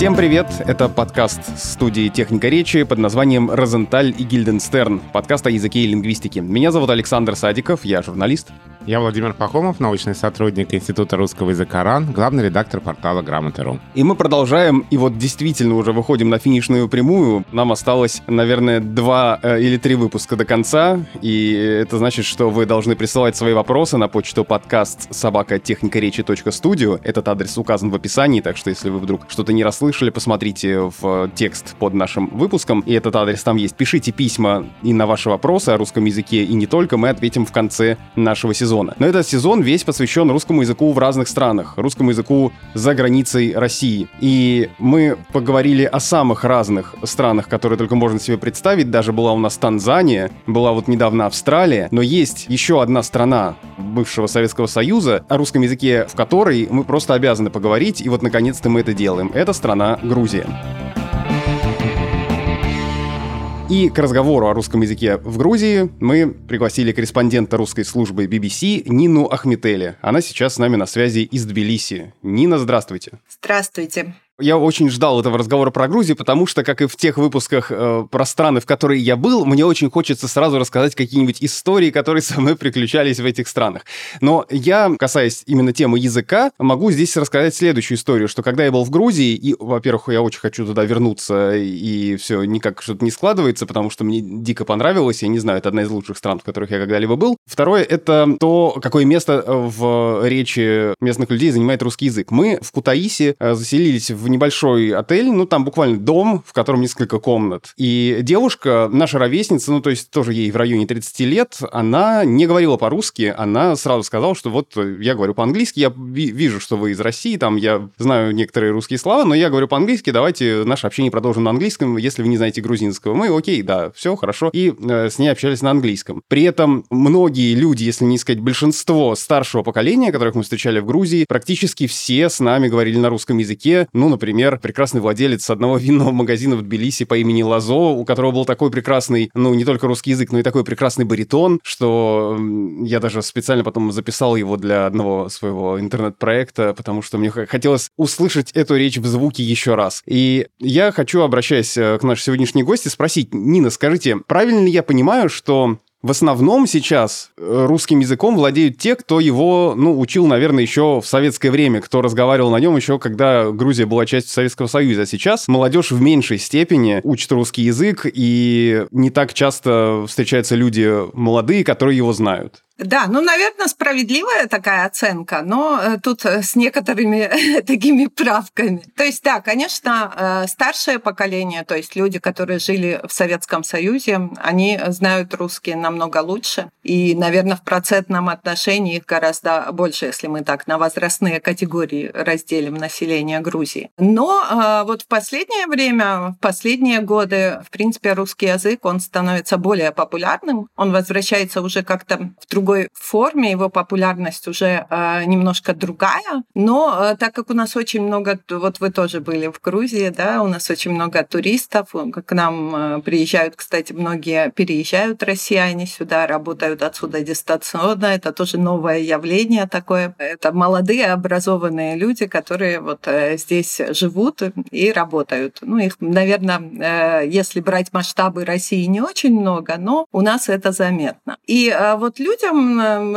Всем привет! Это подкаст студии «Техника речи» под названием «Розенталь и Гильденстерн». Подкаст о языке и лингвистике. Меня зовут Александр Садиков, я журналист. Я Владимир Пахомов, научный сотрудник Института русского языка РАН, главный редактор портала Грамоты.ру. И мы продолжаем, и вот действительно уже выходим на финишную прямую. Нам осталось, наверное, два э, или три выпуска до конца, и это значит, что вы должны присылать свои вопросы на почту подкаст собакатехникаречи.студио. Этот адрес указан в описании, так что если вы вдруг что-то не расслышали, посмотрите в текст под нашим выпуском, и этот адрес там есть. Пишите письма и на ваши вопросы о русском языке, и не только, мы ответим в конце нашего сезона сезона. Но этот сезон весь посвящен русскому языку в разных странах, русскому языку за границей России. И мы поговорили о самых разных странах, которые только можно себе представить. Даже была у нас Танзания, была вот недавно Австралия. Но есть еще одна страна бывшего Советского Союза, о русском языке в которой мы просто обязаны поговорить. И вот наконец-то мы это делаем. Это страна Грузия. И к разговору о русском языке в Грузии мы пригласили корреспондента русской службы BBC Нину Ахметели. Она сейчас с нами на связи из Тбилиси. Нина, здравствуйте. Здравствуйте. Я очень ждал этого разговора про Грузию, потому что, как и в тех выпусках э, про страны, в которые я был, мне очень хочется сразу рассказать какие-нибудь истории, которые со мной приключались в этих странах. Но я, касаясь именно темы языка, могу здесь рассказать следующую историю, что когда я был в Грузии, и, во-первых, я очень хочу туда вернуться, и все никак что-то не складывается, потому что мне дико понравилось, я не знаю, это одна из лучших стран, в которых я когда-либо был. Второе — это то, какое место в речи местных людей занимает русский язык. Мы в Кутаиси э, заселились в небольшой отель, ну, там буквально дом, в котором несколько комнат. И девушка, наша ровесница, ну, то есть тоже ей в районе 30 лет, она не говорила по-русски, она сразу сказала, что вот я говорю по-английски, я вижу, что вы из России, там я знаю некоторые русские слова, но я говорю по-английски, давайте наше общение продолжим на английском, если вы не знаете грузинского. Мы, окей, да, все хорошо. И э, с ней общались на английском. При этом многие люди, если не сказать большинство старшего поколения, которых мы встречали в Грузии, практически все с нами говорили на русском языке, ну, например, прекрасный владелец одного винного магазина в Тбилиси по имени Лазо, у которого был такой прекрасный, ну, не только русский язык, но и такой прекрасный баритон, что я даже специально потом записал его для одного своего интернет-проекта, потому что мне хотелось услышать эту речь в звуке еще раз. И я хочу, обращаясь э, к нашей сегодняшней гости, спросить, Нина, скажите, правильно ли я понимаю, что в основном сейчас э, русским языком владеют те, кто его, ну, учил, наверное, еще в советское время, кто разговаривал на нем еще, когда Грузия была частью Советского Союза. А сейчас молодежь в меньшей степени учит русский язык, и не так часто встречаются люди молодые, которые его знают. Да, ну, наверное, справедливая такая оценка, но э, тут э, с некоторыми такими правками. То есть, да, конечно, э, старшее поколение, то есть люди, которые жили в Советском Союзе, они знают русский намного лучше. И, наверное, в процентном отношении их гораздо больше, если мы так на возрастные категории разделим население Грузии. Но вот в последнее время, в последние годы, в принципе, русский язык, он становится более популярным, он возвращается уже как-то в другой другой форме, его популярность уже э, немножко другая, но э, так как у нас очень много, вот вы тоже были в Грузии, да, у нас очень много туристов, к нам э, приезжают, кстати, многие переезжают россияне сюда, работают отсюда дистанционно, это тоже новое явление такое. Это молодые образованные люди, которые вот э, здесь живут и работают. Ну, их, наверное, э, если брать масштабы России, не очень много, но у нас это заметно. И э, вот людям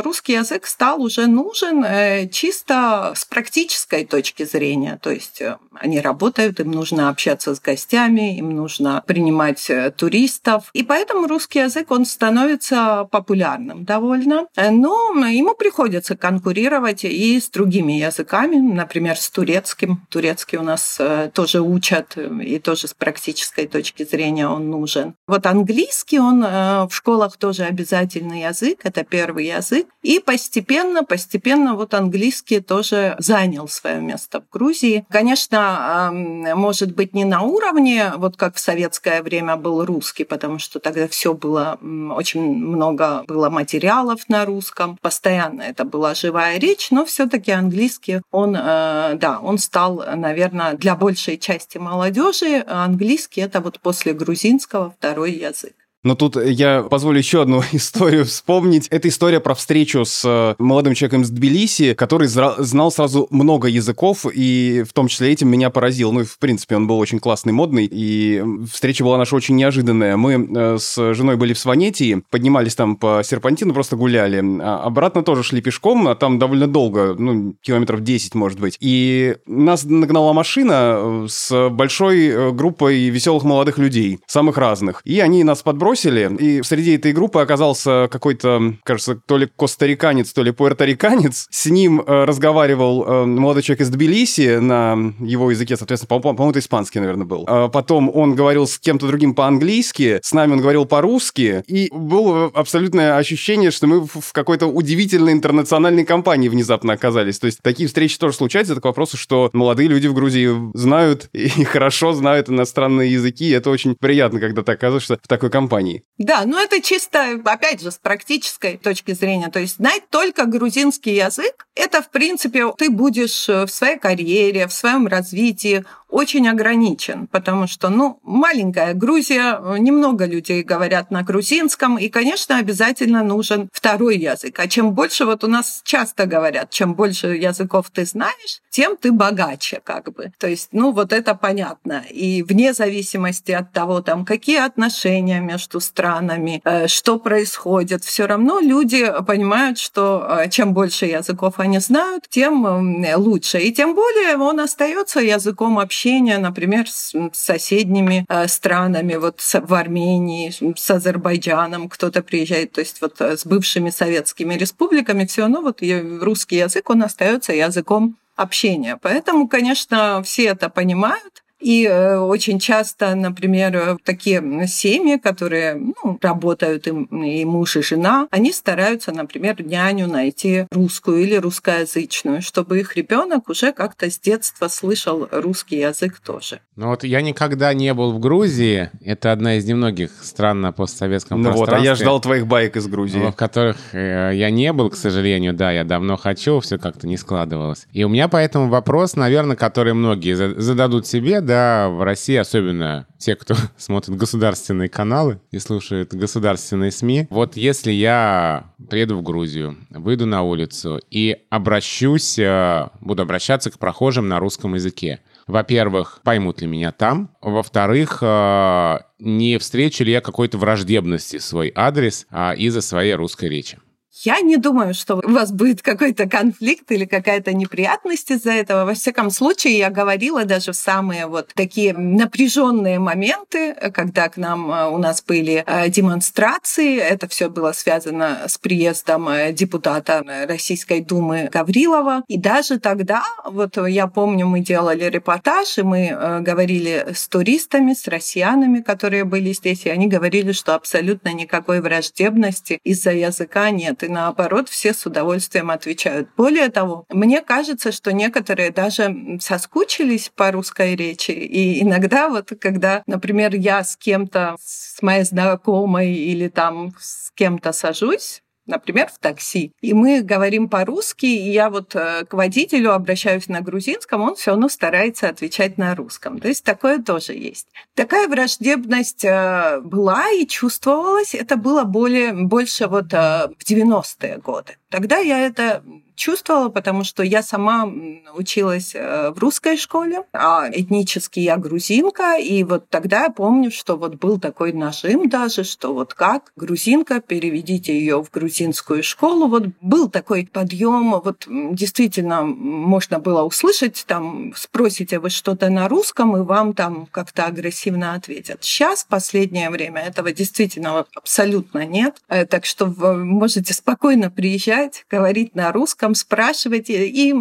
Русский язык стал уже нужен э, чисто с практической точки зрения. То есть э, они работают, им нужно общаться с гостями, им нужно принимать э, туристов. И поэтому русский язык, он становится популярным довольно. Но ему приходится конкурировать и с другими языками, например, с турецким. Турецкий у нас тоже учат, и тоже с практической точки зрения он нужен. Вот английский, он в школах тоже обязательный язык, это первый первый язык. И постепенно, постепенно вот английский тоже занял свое место в Грузии. Конечно, может быть, не на уровне, вот как в советское время был русский, потому что тогда все было, очень много было материалов на русском, постоянно это была живая речь, но все-таки английский, он, э, да, он стал, наверное, для большей части молодежи английский это вот после грузинского второй язык. Но тут я позволю еще одну историю вспомнить. Это история про встречу с э, молодым человеком из Тбилиси, который знал сразу много языков, и в том числе этим меня поразил. Ну и, в принципе, он был очень классный, модный, и встреча была наша очень неожиданная. Мы э, с женой были в Сванетии, поднимались там по серпантину, просто гуляли. А обратно тоже шли пешком, а там довольно долго, ну, километров 10, может быть. И нас нагнала машина э, с большой группой веселых молодых людей, самых разных. И они нас подбросили, и среди этой группы оказался какой-то, кажется, то ли костариканец, то ли пуэрториканец. С ним э, разговаривал э, молодой человек из Тбилиси на его языке, соответственно, по-моему, это испанский, наверное, был. А потом он говорил с кем-то другим по-английски, с нами он говорил по-русски, и было абсолютное ощущение, что мы в какой-то удивительной интернациональной компании внезапно оказались. То есть такие встречи тоже случаются. Это к вопросу, что молодые люди в Грузии знают и хорошо знают иностранные языки. И это очень приятно, когда ты оказываешься в такой компании. Да, ну это чисто, опять же, с практической точки зрения. То есть знать только грузинский язык, это, в принципе, ты будешь в своей карьере, в своем развитии очень ограничен, потому что, ну, маленькая Грузия, немного людей говорят на грузинском, и, конечно, обязательно нужен второй язык. А чем больше, вот у нас часто говорят, чем больше языков ты знаешь, тем ты богаче, как бы. То есть, ну, вот это понятно. И вне зависимости от того, там, какие отношения между странами, э, что происходит, все равно люди понимают, что э, чем больше языков они знают, тем лучше. И тем более он остается языком общения общения, например, с соседними э, странами, вот в Армении, с Азербайджаном кто-то приезжает, то есть вот э, с бывшими советскими республиками, все равно вот русский язык, он остается языком общения. Поэтому, конечно, все это понимают, и э, очень часто, например, э, такие семьи, которые ну, работают, и муж, и жена, они стараются, например, няню найти русскую или русскоязычную, чтобы их ребенок уже как-то с детства слышал русский язык тоже. Ну вот я никогда не был в Грузии. Это одна из немногих стран на постсоветском ну пространстве. вот, а я ждал твоих байк из Грузии. В которых э, я не был, к сожалению, да, я давно хочу, все как-то не складывалось. И у меня поэтому вопрос, наверное, который многие зададут себе, да, когда в России, особенно те, кто смотрит государственные каналы и слушает государственные СМИ, вот если я приеду в Грузию, выйду на улицу и обращусь, э, буду обращаться к прохожим на русском языке, во-первых, поймут ли меня там, во-вторых, э, не встречу ли я какой-то враждебности свой адрес а, из-за своей русской речи. Я не думаю, что у вас будет какой-то конфликт или какая-то неприятность из-за этого. Во всяком случае, я говорила даже в самые вот такие напряженные моменты, когда к нам э, у нас были э, демонстрации. Это все было связано с приездом э, депутата Российской Думы Гаврилова. И даже тогда, вот я помню, мы делали репортаж, и мы говорили с туристами, с россиянами, которые были здесь, и они говорили, что абсолютно никакой враждебности из-за языка нет. И наоборот, все с удовольствием отвечают. Более того, мне кажется, что некоторые даже соскучились по русской речи. И иногда вот, когда, например, я с кем-то, с моей знакомой или там с кем-то сажусь, например, в такси, и мы говорим по-русски, и я вот э, к водителю обращаюсь на грузинском, он все равно старается отвечать на русском. То есть такое тоже есть. Такая враждебность э, была и чувствовалась. Это было более, больше вот э, в 90-е годы. Тогда я это чувствовала, потому что я сама училась э, в русской школе, а этнически я грузинка, и вот тогда я помню, что вот был такой нажим даже, что вот как грузинка, переведите ее в грузинскую школу. Вот был такой подъем, вот действительно можно было услышать, там спросите вы что-то на русском, и вам там как-то агрессивно ответят. Сейчас, в последнее время, этого действительно абсолютно нет, э, так что вы можете спокойно приезжать, говорить на русском, спрашивать. И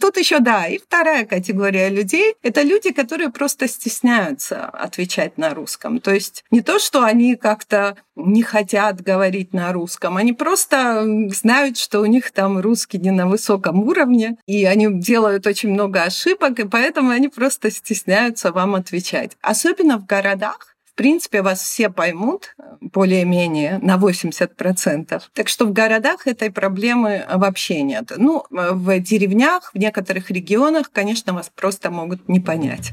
тут еще, да, и вторая категория людей — это люди, которые просто стесняются отвечать на русском. То есть не то, что они как-то не хотят говорить на русском, они просто знают, что у них там русский не на высоком уровне, и они делают очень много ошибок, и поэтому они просто стесняются вам отвечать. Особенно в городах, принципе, вас все поймут более-менее на 80%. Так что в городах этой проблемы вообще нет. Ну, в деревнях, в некоторых регионах, конечно, вас просто могут не понять.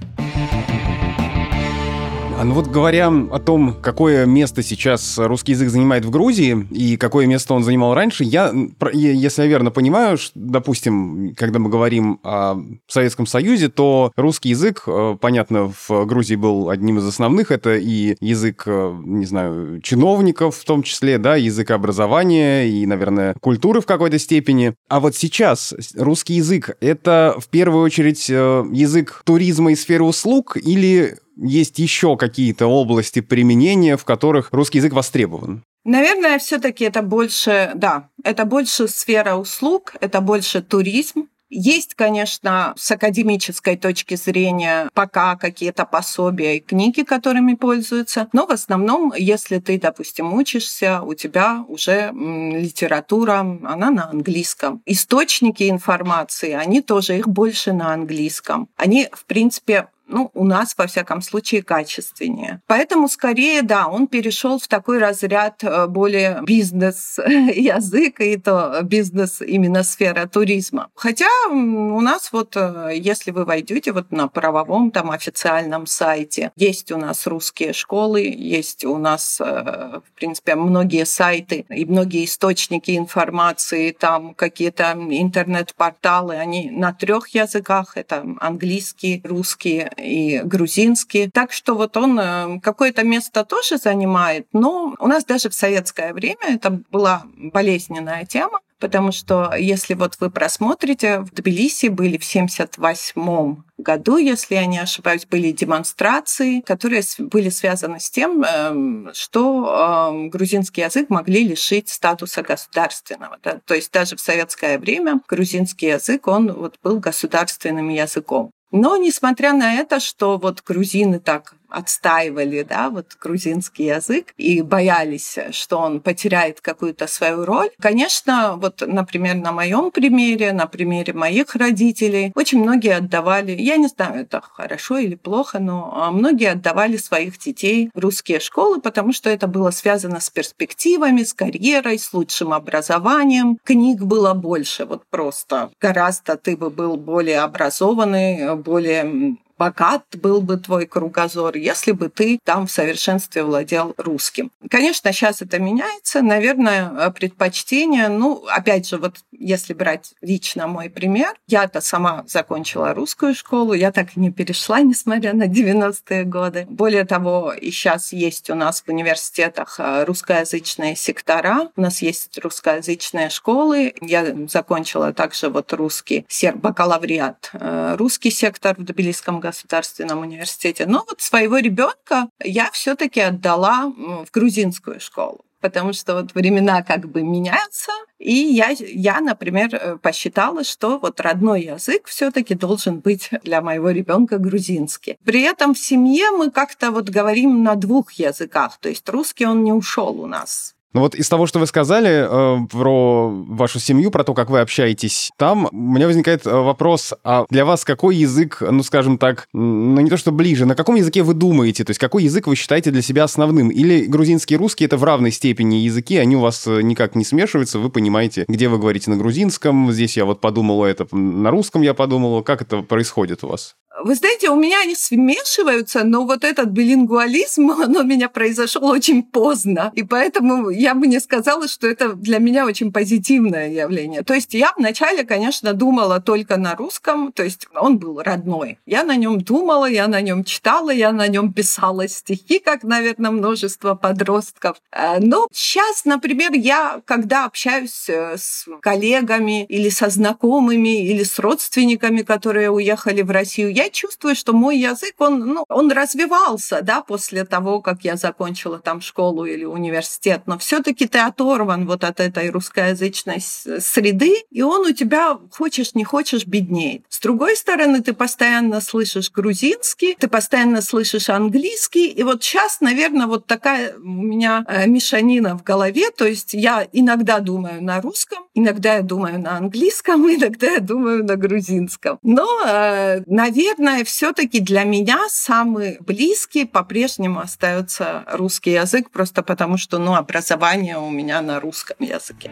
А ну вот говоря о том, какое место сейчас русский язык занимает в Грузии и какое место он занимал раньше, я, если я верно понимаю, что, допустим, когда мы говорим о Советском Союзе, то русский язык, э, понятно, в Грузии был одним из основных, это и язык, э, не знаю, чиновников в том числе, да, язык образования и, наверное, культуры в какой-то степени. А вот сейчас русский язык — это в первую очередь э, язык туризма и сферы услуг или есть еще какие-то области применения, в которых русский язык востребован? Наверное, все-таки это больше, да, это больше сфера услуг, это больше туризм, есть, конечно, с академической точки зрения пока какие-то пособия и книги, которыми пользуются, но в основном, если ты, допустим, учишься, у тебя уже литература, она на английском. Источники информации, они тоже, их больше на английском. Они, в принципе, ну, у нас, во всяком случае, качественнее. Поэтому, скорее, да, он перешел в такой разряд э, более бизнес-язык, и то бизнес именно сфера туризма. Хотя у нас вот, э, если вы войдете вот на правовом там официальном сайте, есть у нас русские школы, есть у нас, э, в принципе, многие сайты и многие источники информации, там какие-то интернет-порталы, они на трех языках, это английский, русский и грузинский. Так что вот он э, какое-то место тоже занимает, но у нас даже в советское время это была болезненная тема, потому что если вот вы просмотрите, в Тбилиси были в 78 году, если я не ошибаюсь, были демонстрации, которые были связаны с тем, эм, что эм, грузинский язык могли лишить статуса государственного. То есть даже в советское время грузинский язык, он вот был государственным языком. Но несмотря на это, что вот грузины так отстаивали, да, вот грузинский язык и боялись, что он потеряет какую-то свою роль. Конечно, вот, например, на моем примере, на примере моих родителей, очень многие отдавали, я не знаю, это хорошо или плохо, но а, многие отдавали своих детей в русские школы, потому что это было связано с перспективами, с карьерой, с лучшим образованием. Книг было больше, вот просто гораздо ты бы был более образованный, более богат был бы твой кругозор, если бы ты там в совершенстве владел русским. Конечно, сейчас это меняется. Наверное, предпочтение, ну, опять же, вот если брать лично мой пример, я-то сама закончила русскую школу, я так и не перешла, несмотря на 90-е годы. Более того, и сейчас есть у нас в университетах э, русскоязычные сектора, у нас есть русскоязычные школы. Я закончила также вот русский сер бакалавриат, э, русский сектор в Тбилисском государственном университете. Но вот своего ребенка я все-таки отдала в грузинскую школу потому что вот времена как бы меняются, и я, я, например, э, посчитала, что вот родной язык все-таки должен быть для моего ребенка грузинский. При этом в семье мы как-то вот говорим на двух языках, то есть русский он не ушел у нас ну вот из того, что вы сказали э, про вашу семью, про то, как вы общаетесь там, у меня возникает э, вопрос, а для вас какой язык, ну скажем так, ну не то что ближе, на каком языке вы думаете? То есть какой язык вы считаете для себя основным? Или грузинский и русский это в равной степени языки, они у вас э, никак не смешиваются, вы понимаете, где вы говорите на грузинском, здесь я вот подумала это, на русском я подумала, как это происходит у вас? Вы знаете, у меня они смешиваются, но вот этот билингвализм, он у меня произошел очень поздно. И поэтому я бы не сказала, что это для меня очень позитивное явление. То есть я вначале, конечно, думала только на русском, то есть он был родной. Я на нем думала, я на нем читала, я на нем писала стихи, как, наверное, множество подростков. Э, но сейчас, например, я, когда общаюсь э, с коллегами или со знакомыми, или с родственниками, которые уехали в Россию, я чувствую, что мой язык, он, ну, он развивался, да, после того, как я закончила там школу или университет, но все таки ты оторван вот от этой русскоязычной среды, и он у тебя, хочешь не хочешь, беднеет. С другой стороны, ты постоянно слышишь грузинский, ты постоянно слышишь английский, и вот сейчас, наверное, вот такая у меня э, мешанина в голове, то есть я иногда думаю на русском, иногда я думаю на английском, иногда я думаю на грузинском. Но, э, наверное, наверное, все-таки для меня самый близкий по-прежнему остается русский язык, просто потому что ну, образование у меня на русском языке.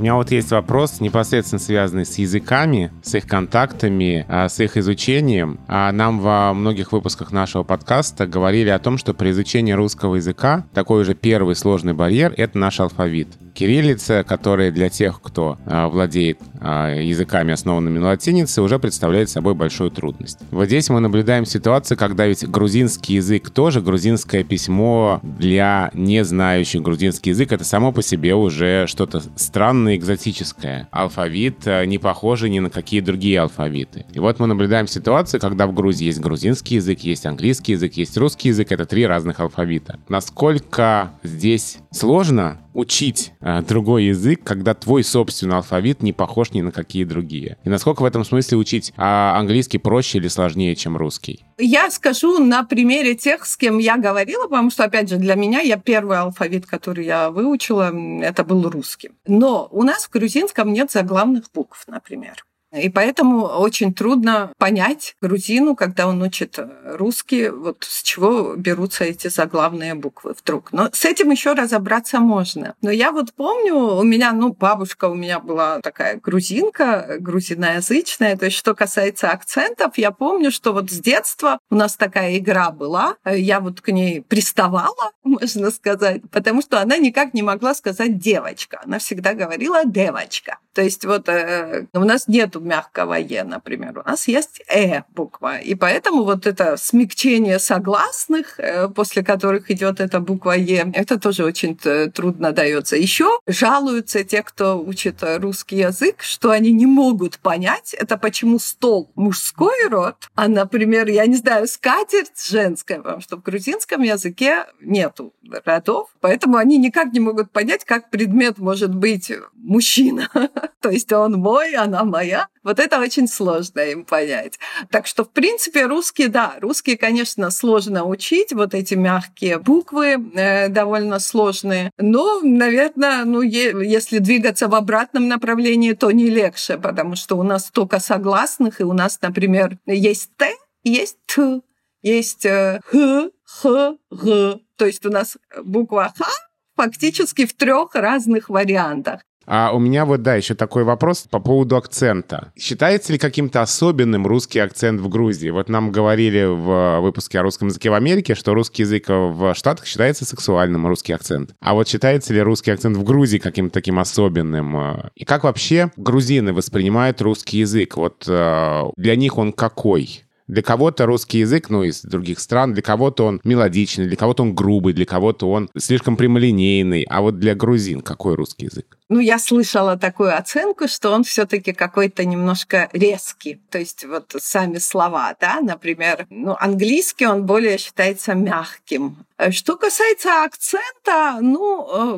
У меня вот есть вопрос, непосредственно связанный с языками, с их контактами, а, с их изучением. А нам во многих выпусках нашего подкаста говорили о том, что при изучении русского языка такой уже первый сложный барьер — это наш алфавит. Кириллица, которая для тех, кто а, владеет языками, основанными на латинице, уже представляет собой большую трудность. Вот здесь мы наблюдаем ситуацию, когда ведь грузинский язык тоже, грузинское письмо для не знающих грузинский язык, это само по себе уже что-то странное, экзотическое. Алфавит а, не похожий ни на какие другие алфавиты. И вот мы наблюдаем ситуацию, когда в Грузии есть грузинский язык, есть английский язык, есть русский язык, это три разных алфавита. Насколько здесь сложно учить э, другой язык, когда твой собственный алфавит не похож ни на какие другие? И насколько в этом смысле учить а английский проще или сложнее, чем русский? Я скажу на примере тех, с кем я говорила, потому что, опять же, для меня я первый алфавит, который я выучила, это был русский. Но у нас в грузинском нет заглавных букв, например. И поэтому очень трудно понять грузину, когда он учит русский, вот с чего берутся эти заглавные буквы вдруг. Но с этим еще разобраться можно. Но я вот помню, у меня, ну, бабушка у меня была такая грузинка, грузиноязычная. То есть, что касается акцентов, я помню, что вот с детства у нас такая игра была. Я вот к ней приставала, можно сказать, потому что она никак не могла сказать девочка. Она всегда говорила девочка. То есть вот э, у нас мягкого «е», например. У нас есть «э» буква. И поэтому вот это смягчение согласных, э, после которых идет эта буква «е», это тоже очень трудно дается. Еще жалуются те, кто учит русский язык, что они не могут понять, это почему стол мужской род, а, например, я не знаю, скатерть женская, потому что в грузинском языке нету родов, поэтому они никак не могут понять, как предмет может быть мужчина. То есть он мой, она моя. Вот это очень сложно им понять. Так что, в принципе, русский, да, русский, конечно, сложно учить, вот эти мягкие буквы э, довольно сложные, но, наверное, ну, е- если двигаться в обратном направлении, то не легче, потому что у нас столько согласных, и у нас, например, есть «т», есть «т», есть э, «х», «х», «г». То есть у нас буква «х» фактически в трех разных вариантах. А у меня вот, да, еще такой вопрос по поводу акцента. Считается ли каким-то особенным русский акцент в Грузии? Вот нам говорили в выпуске о русском языке в Америке, что русский язык в Штатах считается сексуальным, русский акцент. А вот считается ли русский акцент в Грузии каким-то таким особенным? И как вообще грузины воспринимают русский язык? Вот э, для них он какой? Для кого-то русский язык, ну, из других стран, для кого-то он мелодичный, для кого-то он грубый, для кого-то он слишком прямолинейный. А вот для грузин какой русский язык? Ну, я слышала такую оценку, что он все-таки какой-то немножко резкий. То есть вот сами слова, да, например, ну, английский он более считается мягким. Что касается акцента, ну, э,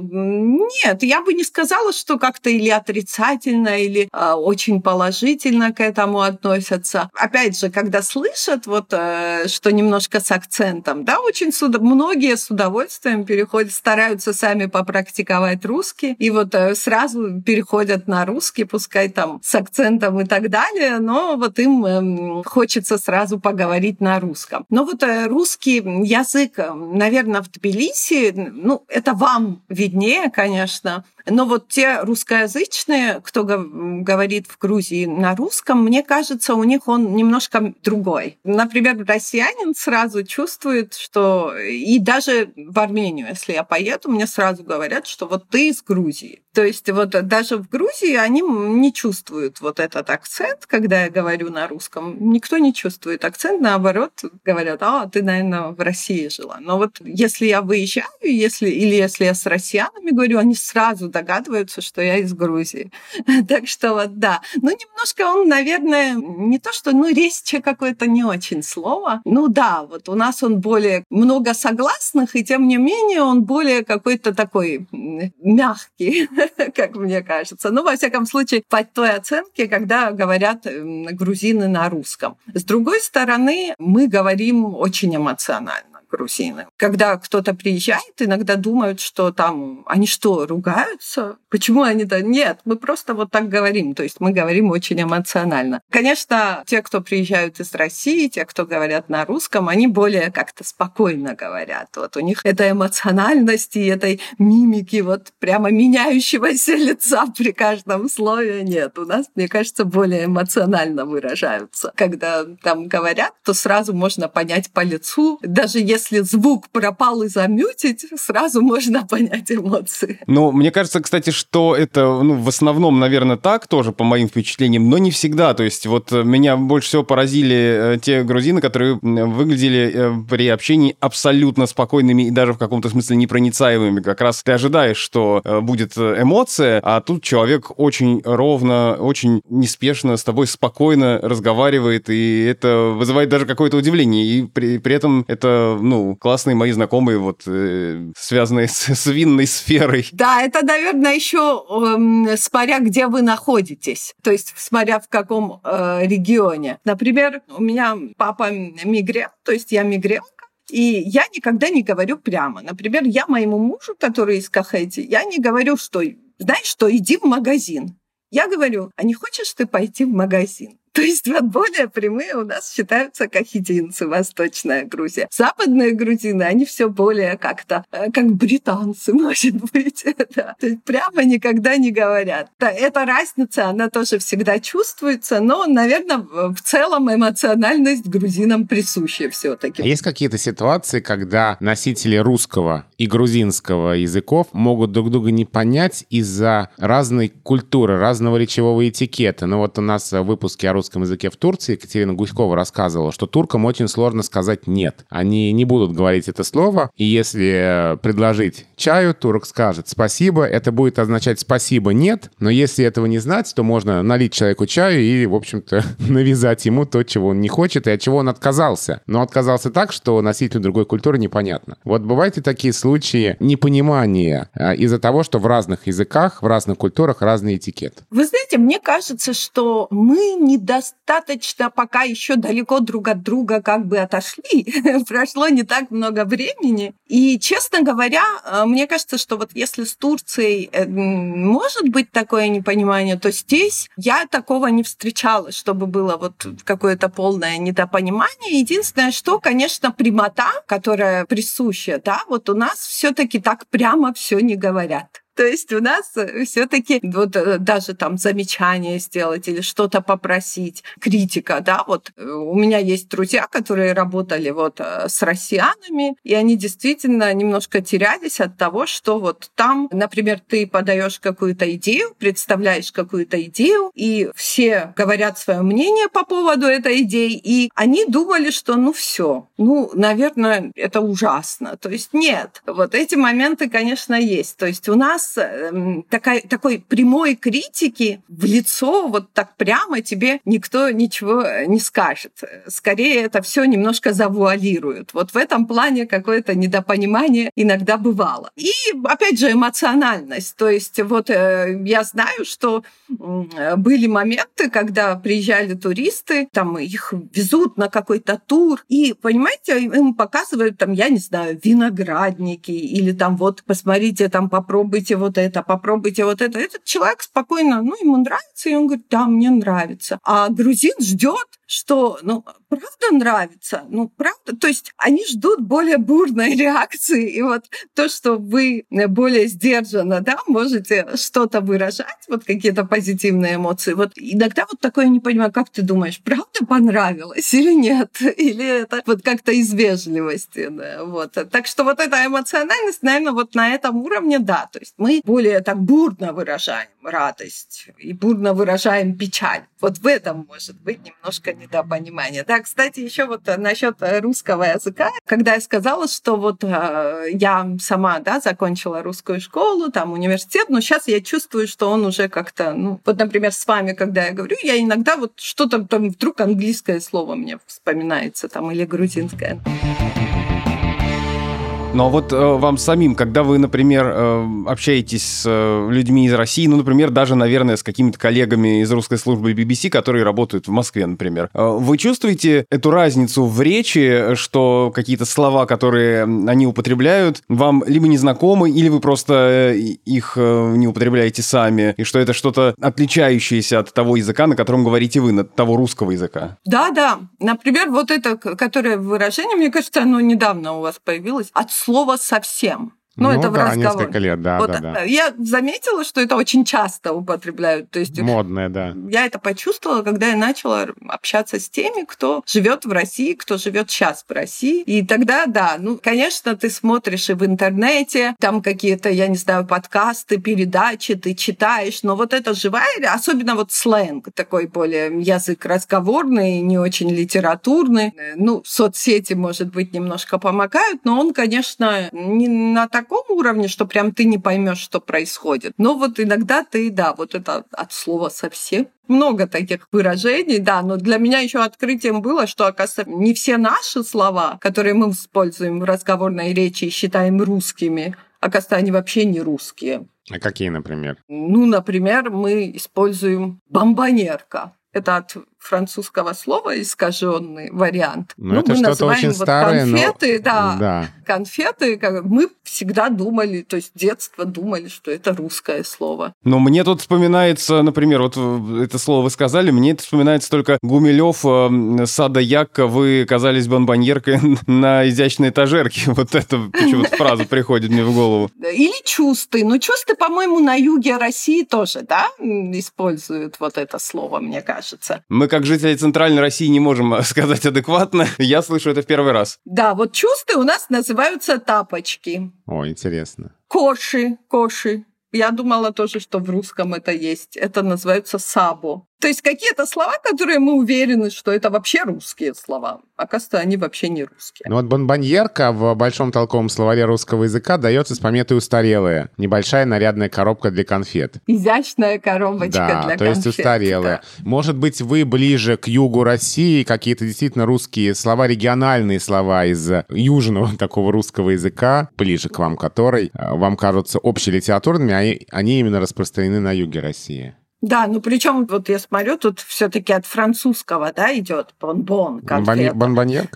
нет, я бы не сказала, что как-то или отрицательно, или э, очень положительно к этому относятся. Опять же, когда слышат вот, э, что немножко с акцентом, да, очень с, многие с удовольствием переходят, стараются сами попрактиковать русский, и вот сразу переходят на русский, пускай там с акцентом и так далее, но вот им эм, хочется сразу поговорить на русском. Но вот э, русский язык, наверное, в Тбилиси, ну, это вам виднее, конечно, но вот те русскоязычные, кто говорит в Грузии на русском, мне кажется, у них он немножко другой. Например, россиянин сразу чувствует, что... И даже в Армению, если я поеду, мне сразу говорят, что вот ты из Грузии. То есть вот даже в Грузии они не чувствуют вот этот акцент, когда я говорю на русском. Никто не чувствует акцент, наоборот, говорят, а, ты, наверное, в России жила. Но вот если я выезжаю, если, или если я с россиянами говорю, они сразу догадываются, что я из Грузии. так что вот да. Ну, немножко он, наверное, не то, что, ну, резче какое-то не очень слово. Ну да, вот у нас он более много согласных, и тем не менее он более какой-то такой мягкий, как мне кажется. Ну, во всяком случае, по той оценке, когда говорят грузины на русском. С другой стороны, мы говорим очень эмоционально грузины. Когда кто-то приезжает, иногда думают, что там они что, ругаются? Почему они-то? Нет, мы просто вот так говорим. То есть мы говорим очень эмоционально. Конечно, те, кто приезжают из России, те, кто говорят на русском, они более как-то спокойно говорят. Вот у них эта эмоциональность и этой мимики вот прямо меняющегося лица при каждом слове нет. У нас, мне кажется, более эмоционально выражаются. Когда там говорят, то сразу можно понять по лицу. Даже если звук пропал и замютить, сразу можно понять эмоции. Ну, мне кажется, кстати, что это ну, в основном, наверное, так тоже, по моим впечатлениям, но не всегда. То есть вот меня больше всего поразили э, те грузины, которые выглядели э, при общении абсолютно спокойными и даже в каком-то смысле непроницаемыми. Как раз ты ожидаешь, что э, будет эмоция, а тут человек очень ровно, очень неспешно с тобой спокойно разговаривает, и это вызывает даже какое-то удивление. И при, при этом это, ну, классные мои знакомые, вот, э, связанные с, с винной сферой. Да, это, наверное, еще э, смотря где вы находитесь, то есть смотря в каком э, регионе. Например, у меня папа мигрент, то есть я мигрантка, и я никогда не говорю прямо. Например, я моему мужу, который из Кахети, я не говорю, что, знаешь что, иди в магазин. Я говорю, а не хочешь ты пойти в магазин? То есть вот более прямые у нас считаются кахетинцы, Восточная Грузия. Западные грузины, они все более как-то, э, как британцы, может быть. Да. То есть прямо никогда не говорят. Эта разница, она тоже всегда чувствуется, но, наверное, в целом эмоциональность грузинам присуща все таки а Есть какие-то ситуации, когда носители русского и грузинского языков могут друг друга не понять из-за разной культуры, разного речевого этикета. Ну вот у нас в выпуске о русском языке в Турции Екатерина Гуськова рассказывала, что туркам очень сложно сказать «нет». Они не будут говорить это слово, и если предложить чаю, турок скажет «спасибо», это будет означать «спасибо, нет», но если этого не знать, то можно налить человеку чаю и, в общем-то, навязать ему то, чего он не хочет и от чего он отказался. Но отказался так, что носителю другой культуры непонятно. Вот бывают и такие случаи непонимания а, из-за того, что в разных языках, в разных культурах разный этикет. Вы знаете, мне кажется, что мы не достаточно пока еще далеко друг от друга как бы отошли. Прошло не так много времени. И, честно говоря, э, мне кажется, что вот если с Турцией э, может быть такое непонимание, то здесь я такого не встречала, чтобы было вот какое-то полное недопонимание. Единственное, что, конечно, прямота, которая присуща, да, вот у нас все-таки так прямо все не говорят. То есть у нас э, все-таки вот э, даже там замечание сделать или что-то попросить, критика, да, вот э, у меня есть друзья, которые работали вот с россиянами, и они действительно немножко терялись от того, что вот там, например, ты подаешь какую-то идею, представляешь какую-то идею, и все говорят свое мнение по поводу этой идеи, и они думали, что ну все, ну, наверное, это ужасно. То есть нет, вот эти моменты, конечно, есть. То есть у нас нас эм, такой, такой прямой критики в лицо, вот так прямо тебе никто ничего не скажет. Скорее, это все немножко завуалируют. Вот в этом плане какое-то недопонимание иногда бывало. И, опять же, эмоциональность. То есть вот э, я знаю, что были моменты, когда приезжали туристы, там их везут на какой-то тур, и, понимаете, им показывают там, я не знаю, виноградники, или там вот, посмотрите, там попробуйте попробуйте вот это, попробуйте вот это. Этот человек спокойно, ну, ему нравится, и он говорит, да, мне нравится. А грузин ждет, что, ну, правда нравится, ну, правда. То есть они ждут более бурной реакции. И вот то, что вы более сдержанно, да, можете что-то выражать, вот какие-то позитивные эмоции. Вот иногда вот такое не понимаю, как ты думаешь, правда понравилось или нет? Или это вот как-то из вежливости, да, вот. Так что вот эта эмоциональность, наверное, вот на этом уровне, да. То есть мы более так бурно выражаем радость и бурно выражаем печаль. Вот в этом может быть немножко недопонимание. Да, кстати, еще вот насчет русского языка, когда я сказала, что вот э, я сама, да, закончила русскую школу, там университет, но сейчас я чувствую, что он уже как-то, ну, вот, например, с вами, когда я говорю, я иногда вот что-то там вдруг английское слово мне вспоминается там или грузинское. Но вот э, вам самим, когда вы, например, э, общаетесь с э, людьми из России, ну, например, даже, наверное, с какими-то коллегами из русской службы BBC, которые работают в Москве, например, э, вы чувствуете эту разницу в речи, что какие-то слова, которые они употребляют, вам либо незнакомы, или вы просто э, их э, не употребляете сами, и что это что-то отличающееся от того языка, на котором говорите вы, от того русского языка? Да, да. Например, вот это, которое выражение, мне кажется, оно недавно у вас появилось, от слова совсем. Ну, ну это в да, разговоре. несколько лет, да, вот, да, да. Я заметила, что это очень часто употребляют. То есть Модное, да. Я это почувствовала, когда я начала общаться с теми, кто живет в России, кто живет сейчас в России. И тогда, да, ну, конечно, ты смотришь и в интернете, там какие-то, я не знаю, подкасты, передачи, ты читаешь, но вот это живая, особенно вот сленг, такой более язык разговорный, не очень литературный. Ну, соцсети, может быть, немножко помогают, но он, конечно, не на так таком уровне, что прям ты не поймешь, что происходит. Но вот иногда ты, да, вот это от слова совсем много таких выражений, да, но для меня еще открытием было, что, оказывается, не все наши слова, которые мы используем в разговорной речи и считаем русскими, оказывается, они вообще не русские. А какие, например? Ну, например, мы используем бомбонерка. Это от французского слова искаженный вариант. Ну, ну это мы называем очень вот старое, конфеты, но... да, да, конфеты. Как... Мы всегда думали, то есть детство думали, что это русское слово. Но мне тут вспоминается, например, вот это слово вы сказали, мне это вспоминается только Гумилев, э, Сада Якка, вы казались бомбоньеркой на изящной этажерке. Вот это почему-то фраза приходит мне в голову. Или чусты. Ну, чусты, по-моему, на юге России тоже, да, используют вот это слово, мне кажется. Мы как жители Центральной России не можем сказать адекватно. Я слышу это в первый раз. Да, вот чувства у нас называются тапочки. О, интересно. Коши, коши. Я думала тоже, что в русском это есть. Это называется сабо. То есть какие-то слова, которые мы уверены, что это вообще русские слова. Оказывается, они вообще не русские. Ну вот бонбоньерка в большом толковом словаре русского языка дается с пометой «устарелая». Небольшая нарядная коробка для конфет. Изящная коробочка да, для конфет. то есть устарелая. Да. Может быть, вы ближе к югу России, какие-то действительно русские слова, региональные слова из южного такого русского языка, ближе к вам который, э, вам кажутся общелитературными, а они именно распространены на юге России. Да, ну причем вот я смотрю, тут все-таки от французского, да, идет бонбон, конфета.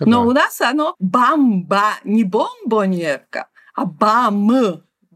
Но да. у нас оно бамба, не бомбоньерка, а бам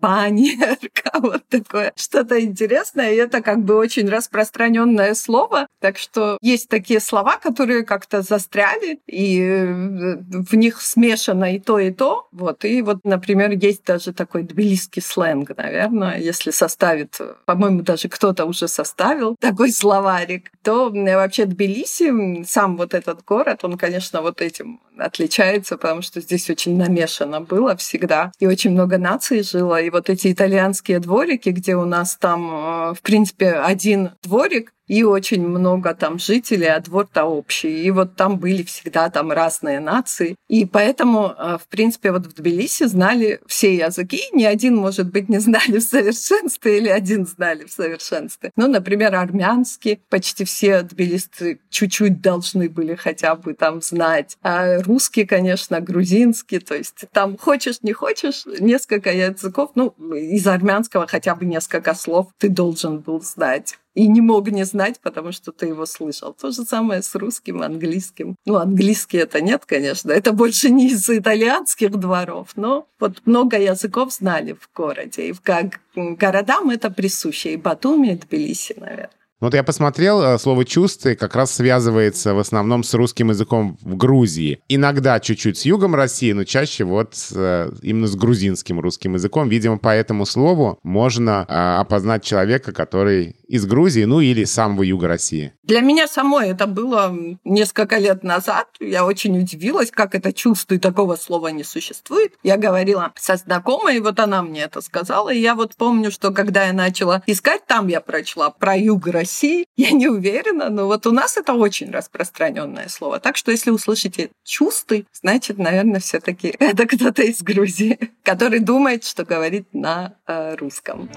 баннерка, вот такое что-то интересное. И это как бы очень распространенное слово. Так что есть такие слова, которые как-то застряли, и э, в них смешано и то, и то. Вот. И вот, например, есть даже такой тбилисский сленг, наверное, если составит, по-моему, даже кто-то уже составил такой словарик, то вообще Тбилиси, сам вот этот город, он, конечно, вот этим отличается, потому что здесь очень намешано было всегда, и очень много наций жило, и вот эти итальянские дворики, где у нас там, э, в принципе, один дворик, и очень много там жителей, а двор-то общий. И вот там были всегда там разные нации. И поэтому, э, в принципе, вот в Тбилиси знали все языки. Ни один, может быть, не знали в совершенстве или один знали в совершенстве. Ну, например, армянский. Почти все тбилисцы чуть-чуть должны были хотя бы там знать. А русский, конечно, грузинский. То есть там хочешь, не хочешь, несколько языков. Ну, из армянского хотя бы несколько слов ты должен был знать и не мог не знать, потому что ты его слышал. То же самое с русским, английским. Ну, английский это нет, конечно, это больше не из итальянских дворов, но вот много языков знали в городе, и как городам это присуще, и Батуми, и Тбилиси, наверное. Вот я посмотрел, э, слово «чувствы» как раз связывается в основном с русским языком в Грузии. Иногда чуть-чуть с югом России, но чаще вот э, именно с грузинским русским языком. Видимо, по этому слову можно э, опознать человека, который из Грузии, ну или самого юга России. Для меня самой это было несколько лет назад. Я очень удивилась, как это чувство, и такого слова не существует. Я говорила со знакомой, и вот она мне это сказала. И я вот помню, что когда я начала искать, там я прочла про юг России. Я не уверена, но вот у нас это очень распространенное слово. Так что если услышите чувствы, значит, наверное, все таки это кто-то из Грузии, который думает, что говорит на э, русском.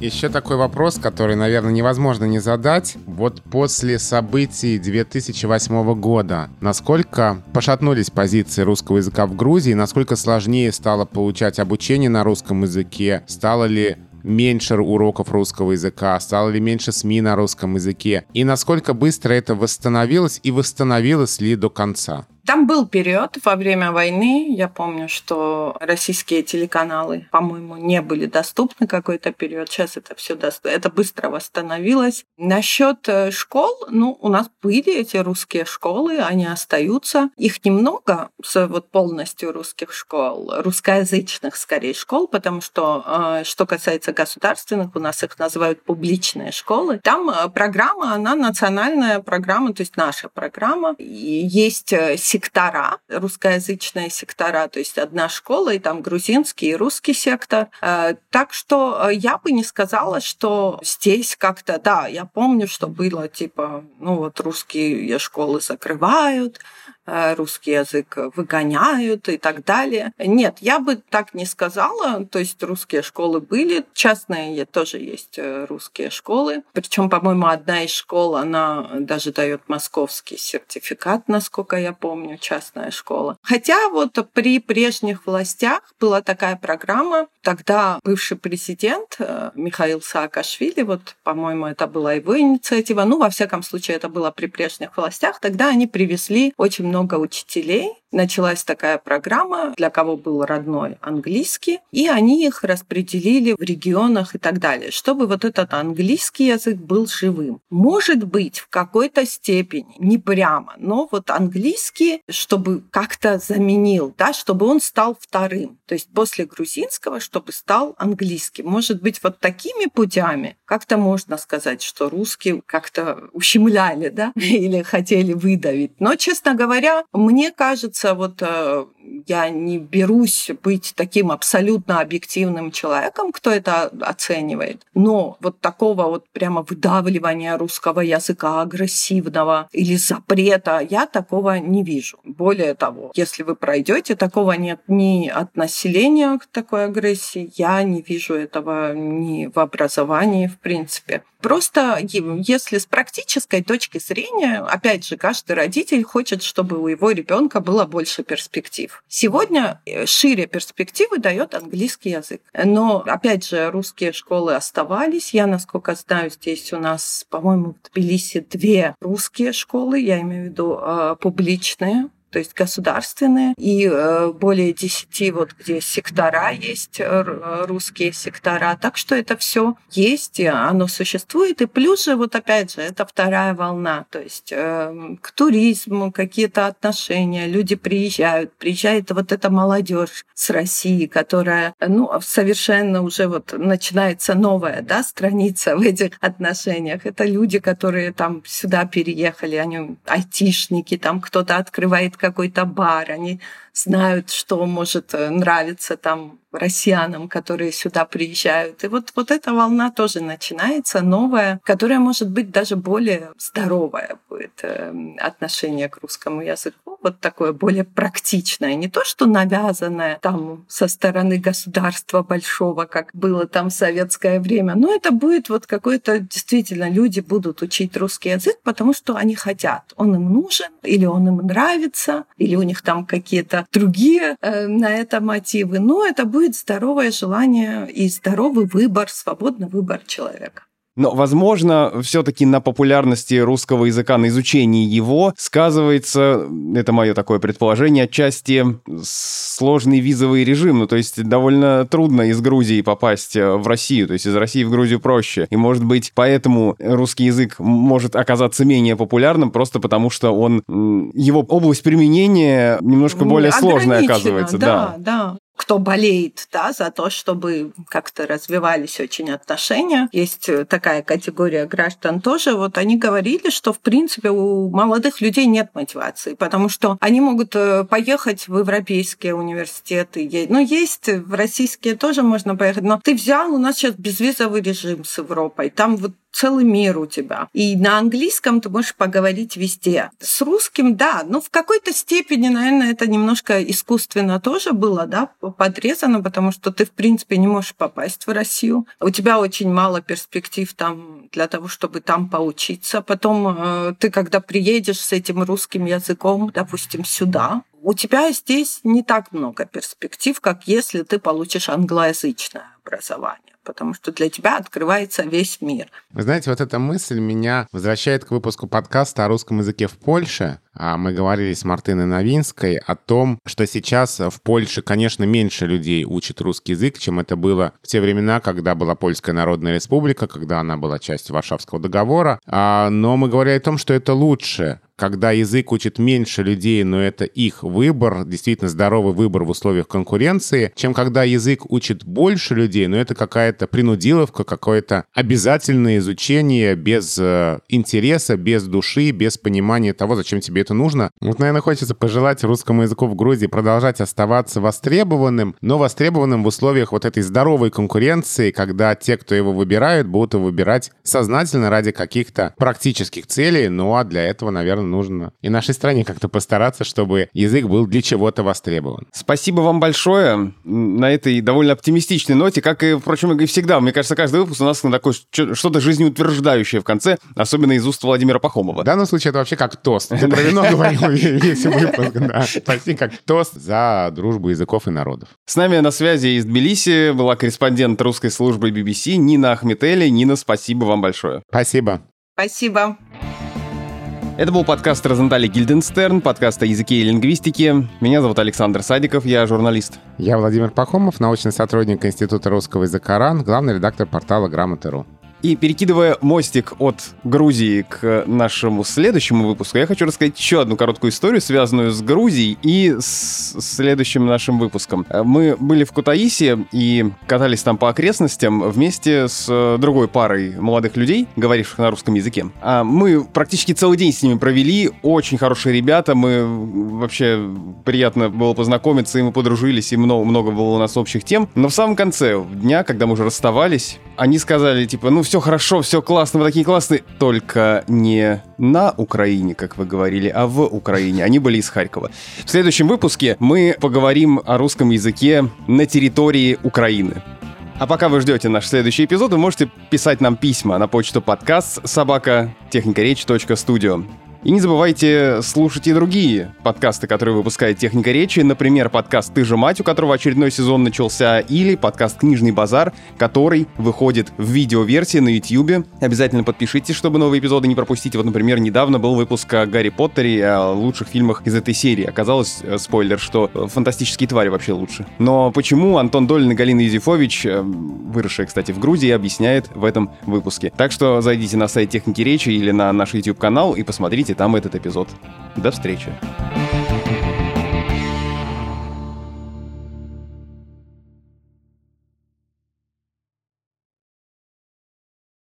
Еще такой вопрос, который, наверное, невозможно не задать. Вот после событий 2008 года, насколько пошатнулись позиции русского языка в Грузии, насколько сложнее стало получать обучение на русском языке, стало ли меньше уроков русского языка, стало ли меньше СМИ на русском языке, и насколько быстро это восстановилось и восстановилось ли до конца? Там был период во время войны. Я помню, что российские телеканалы, по-моему, не были доступны какой-то период. Сейчас это все доступно. Это быстро восстановилось. Насчет э, школ, ну, у нас были эти русские школы, они остаются. Их немного, вот полностью русских школ, русскоязычных скорее школ, потому что, э, что касается государственных, у нас их называют публичные школы. Там э, программа, она национальная программа, то есть наша программа. И есть сектора, русскоязычные сектора, то есть одна школа, и там грузинский и русский сектор. Э, так что э, я бы не сказала, что здесь как-то, да, я помню, что было типа, ну вот русские школы закрывают, русский язык выгоняют и так далее. Нет, я бы так не сказала. То есть русские школы были, частные тоже есть э, русские школы. Причем, по-моему, одна из школ, она даже дает московский сертификат, насколько я помню, частная школа. Хотя вот при прежних властях была такая программа, тогда бывший президент э, Михаил Саакашвили, вот, по-моему, это была его инициатива, ну, во всяком случае, это было при прежних властях, тогда они привезли очень много много учителей, началась такая программа, для кого был родной английский, и они их распределили в регионах и так далее, чтобы вот этот английский язык был живым. Может быть, в какой-то степени, не прямо, но вот английский, чтобы как-то заменил, да, чтобы он стал вторым. То есть после грузинского, чтобы стал английским. Может быть, вот такими путями как-то можно сказать, что русские как-то ущемляли, да, или хотели выдавить. Но, честно говоря, мне кажется, кажется, вот э, я не берусь быть таким абсолютно объективным человеком, кто это оценивает, но вот такого вот прямо выдавливания русского языка агрессивного или запрета я такого не вижу. Более того, если вы пройдете, такого нет ни от населения к такой агрессии, я не вижу этого ни в образовании, в принципе. Просто если с практической точки зрения, опять же, каждый родитель хочет, чтобы у его ребенка было больше перспектив. Сегодня э, шире перспективы дает английский язык. Но, опять же, русские школы оставались. Я, насколько знаю, здесь у нас, по-моему, в Тбилиси две русские школы, я имею в виду э, публичные, то есть государственные, и э, более десяти вот где сектора есть, э, русские сектора. Так что это все есть, оно существует. И плюс же, вот опять же, это вторая волна, то есть э, к туризму какие-то отношения, люди приезжают, приезжает вот эта молодежь с России, которая, ну, совершенно уже вот начинается новая, да, страница в этих отношениях. Это люди, которые там сюда переехали, они айтишники, там кто-то открывает какой-то бар, они знают, что может э, нравиться там россиянам, которые сюда приезжают. И вот, вот эта волна тоже начинается, новая, которая может быть даже более здоровая будет э, отношение к русскому языку, вот такое более практичное, не то, что навязанное там со стороны государства большого, как было там в советское время, но это будет вот какой-то, действительно, люди будут учить русский язык, потому что они хотят. Он им нужен, или он им нравится, или у них там какие-то другие э, на это мотивы, но это будет здоровое желание и здоровый выбор, свободный выбор человека. Но, возможно, все-таки на популярности русского языка, на изучении его сказывается, это мое такое предположение, отчасти сложный визовый режим. Ну, то есть довольно трудно из Грузии попасть э, в Россию, то есть из России в Грузию проще. И, может быть, поэтому русский язык может оказаться менее популярным, просто потому что он, его область применения немножко более сложная оказывается. Да, да. Кто болеет да, за то, чтобы как-то развивались очень отношения. Есть э, такая категория граждан тоже. Вот они говорили, что, в принципе, у молодых людей нет мотивации, потому что они могут э, поехать в европейские университеты. Ну, есть в российские тоже можно поехать, но ты взял, у нас сейчас безвизовый режим с Европой. Там вот целый мир у тебя. И на английском ты можешь поговорить везде. С русским, да, ну в какой-то степени, наверное, это немножко искусственно тоже было, да, подрезано, потому что ты, в принципе, не можешь попасть в Россию. У тебя очень мало перспектив там для того, чтобы там поучиться. Потом э, ты, когда приедешь с этим русским языком, допустим, сюда, у тебя здесь не так много перспектив, как если ты получишь англоязычное образование потому что для тебя открывается весь мир. Вы знаете, вот эта мысль меня возвращает к выпуску подкаста о русском языке в Польше. А мы говорили с Мартыной Новинской о том, что сейчас в Польше, конечно, меньше людей учат русский язык, чем это было в те времена, когда была Польская Народная Республика, когда она была частью Варшавского договора. А, но мы говорили о том, что это лучше, когда язык учит меньше людей, но это их выбор, действительно здоровый выбор в условиях конкуренции, чем когда язык учит больше людей, но это какая-то принудиловка, какое-то обязательное изучение без э, интереса, без души, без понимания того, зачем тебе это нужно. Вот, наверное, хочется пожелать русскому языку в Грузии продолжать оставаться востребованным, но востребованным в условиях вот этой здоровой конкуренции, когда те, кто его выбирают, будут его выбирать сознательно ради каких-то практических целей, ну а для этого, наверное, нужно и нашей стране как-то постараться, чтобы язык был для чего-то востребован. Спасибо вам большое на этой довольно оптимистичной ноте, как и, впрочем, и всегда. Мне кажется, каждый выпуск у нас такое что-то жизнеутверждающее в конце, особенно из уст Владимира Пахомова. В данном случае это вообще как тост. Ты про вино говорил весь выпуск, да. Почти как тост за дружбу языков и народов. С нами на связи из Тбилиси была корреспондент русской службы BBC Нина Ахметели. Нина, спасибо вам большое. Спасибо. Спасибо. Это был подкаст Розентали Гильденстерн, подкаст о языке и лингвистике. Меня зовут Александр Садиков, я журналист. Я Владимир Пахомов, научный сотрудник Института русского языка РАН, главный редактор портала Грамота.ру. И перекидывая мостик от Грузии к нашему следующему выпуску, я хочу рассказать еще одну короткую историю, связанную с Грузией и с следующим нашим выпуском. Мы были в Кутаиси и катались там по окрестностям вместе с другой парой молодых людей, говоривших на русском языке. А мы практически целый день с ними провели, очень хорошие ребята, мы вообще приятно было познакомиться, и мы подружились, и много, много было у нас общих тем. Но в самом конце дня, когда мы уже расставались, они сказали, типа, ну все хорошо, все классно, вы такие классные. Только не на Украине, как вы говорили, а в Украине. Они были из Харькова. В следующем выпуске мы поговорим о русском языке на территории Украины. А пока вы ждете наш следующий эпизод, вы можете писать нам письма на почту подкаст собака техникаречь.студио. И не забывайте слушать и другие подкасты, которые выпускает «Техника речи». Например, подкаст «Ты же мать», у которого очередной сезон начался, или подкаст «Книжный базар», который выходит в видеоверсии на YouTube. Обязательно подпишитесь, чтобы новые эпизоды не пропустить. Вот, например, недавно был выпуск о Гарри Поттере о лучших фильмах из этой серии. Оказалось, э, спойлер, что фантастические твари вообще лучше. Но почему Антон Долин и Галина Юзефович, э, выросшая, кстати, в Грузии, объясняет в этом выпуске. Так что зайдите на сайт «Техники речи» или на наш YouTube-канал и посмотрите там этот эпизод. До встречи!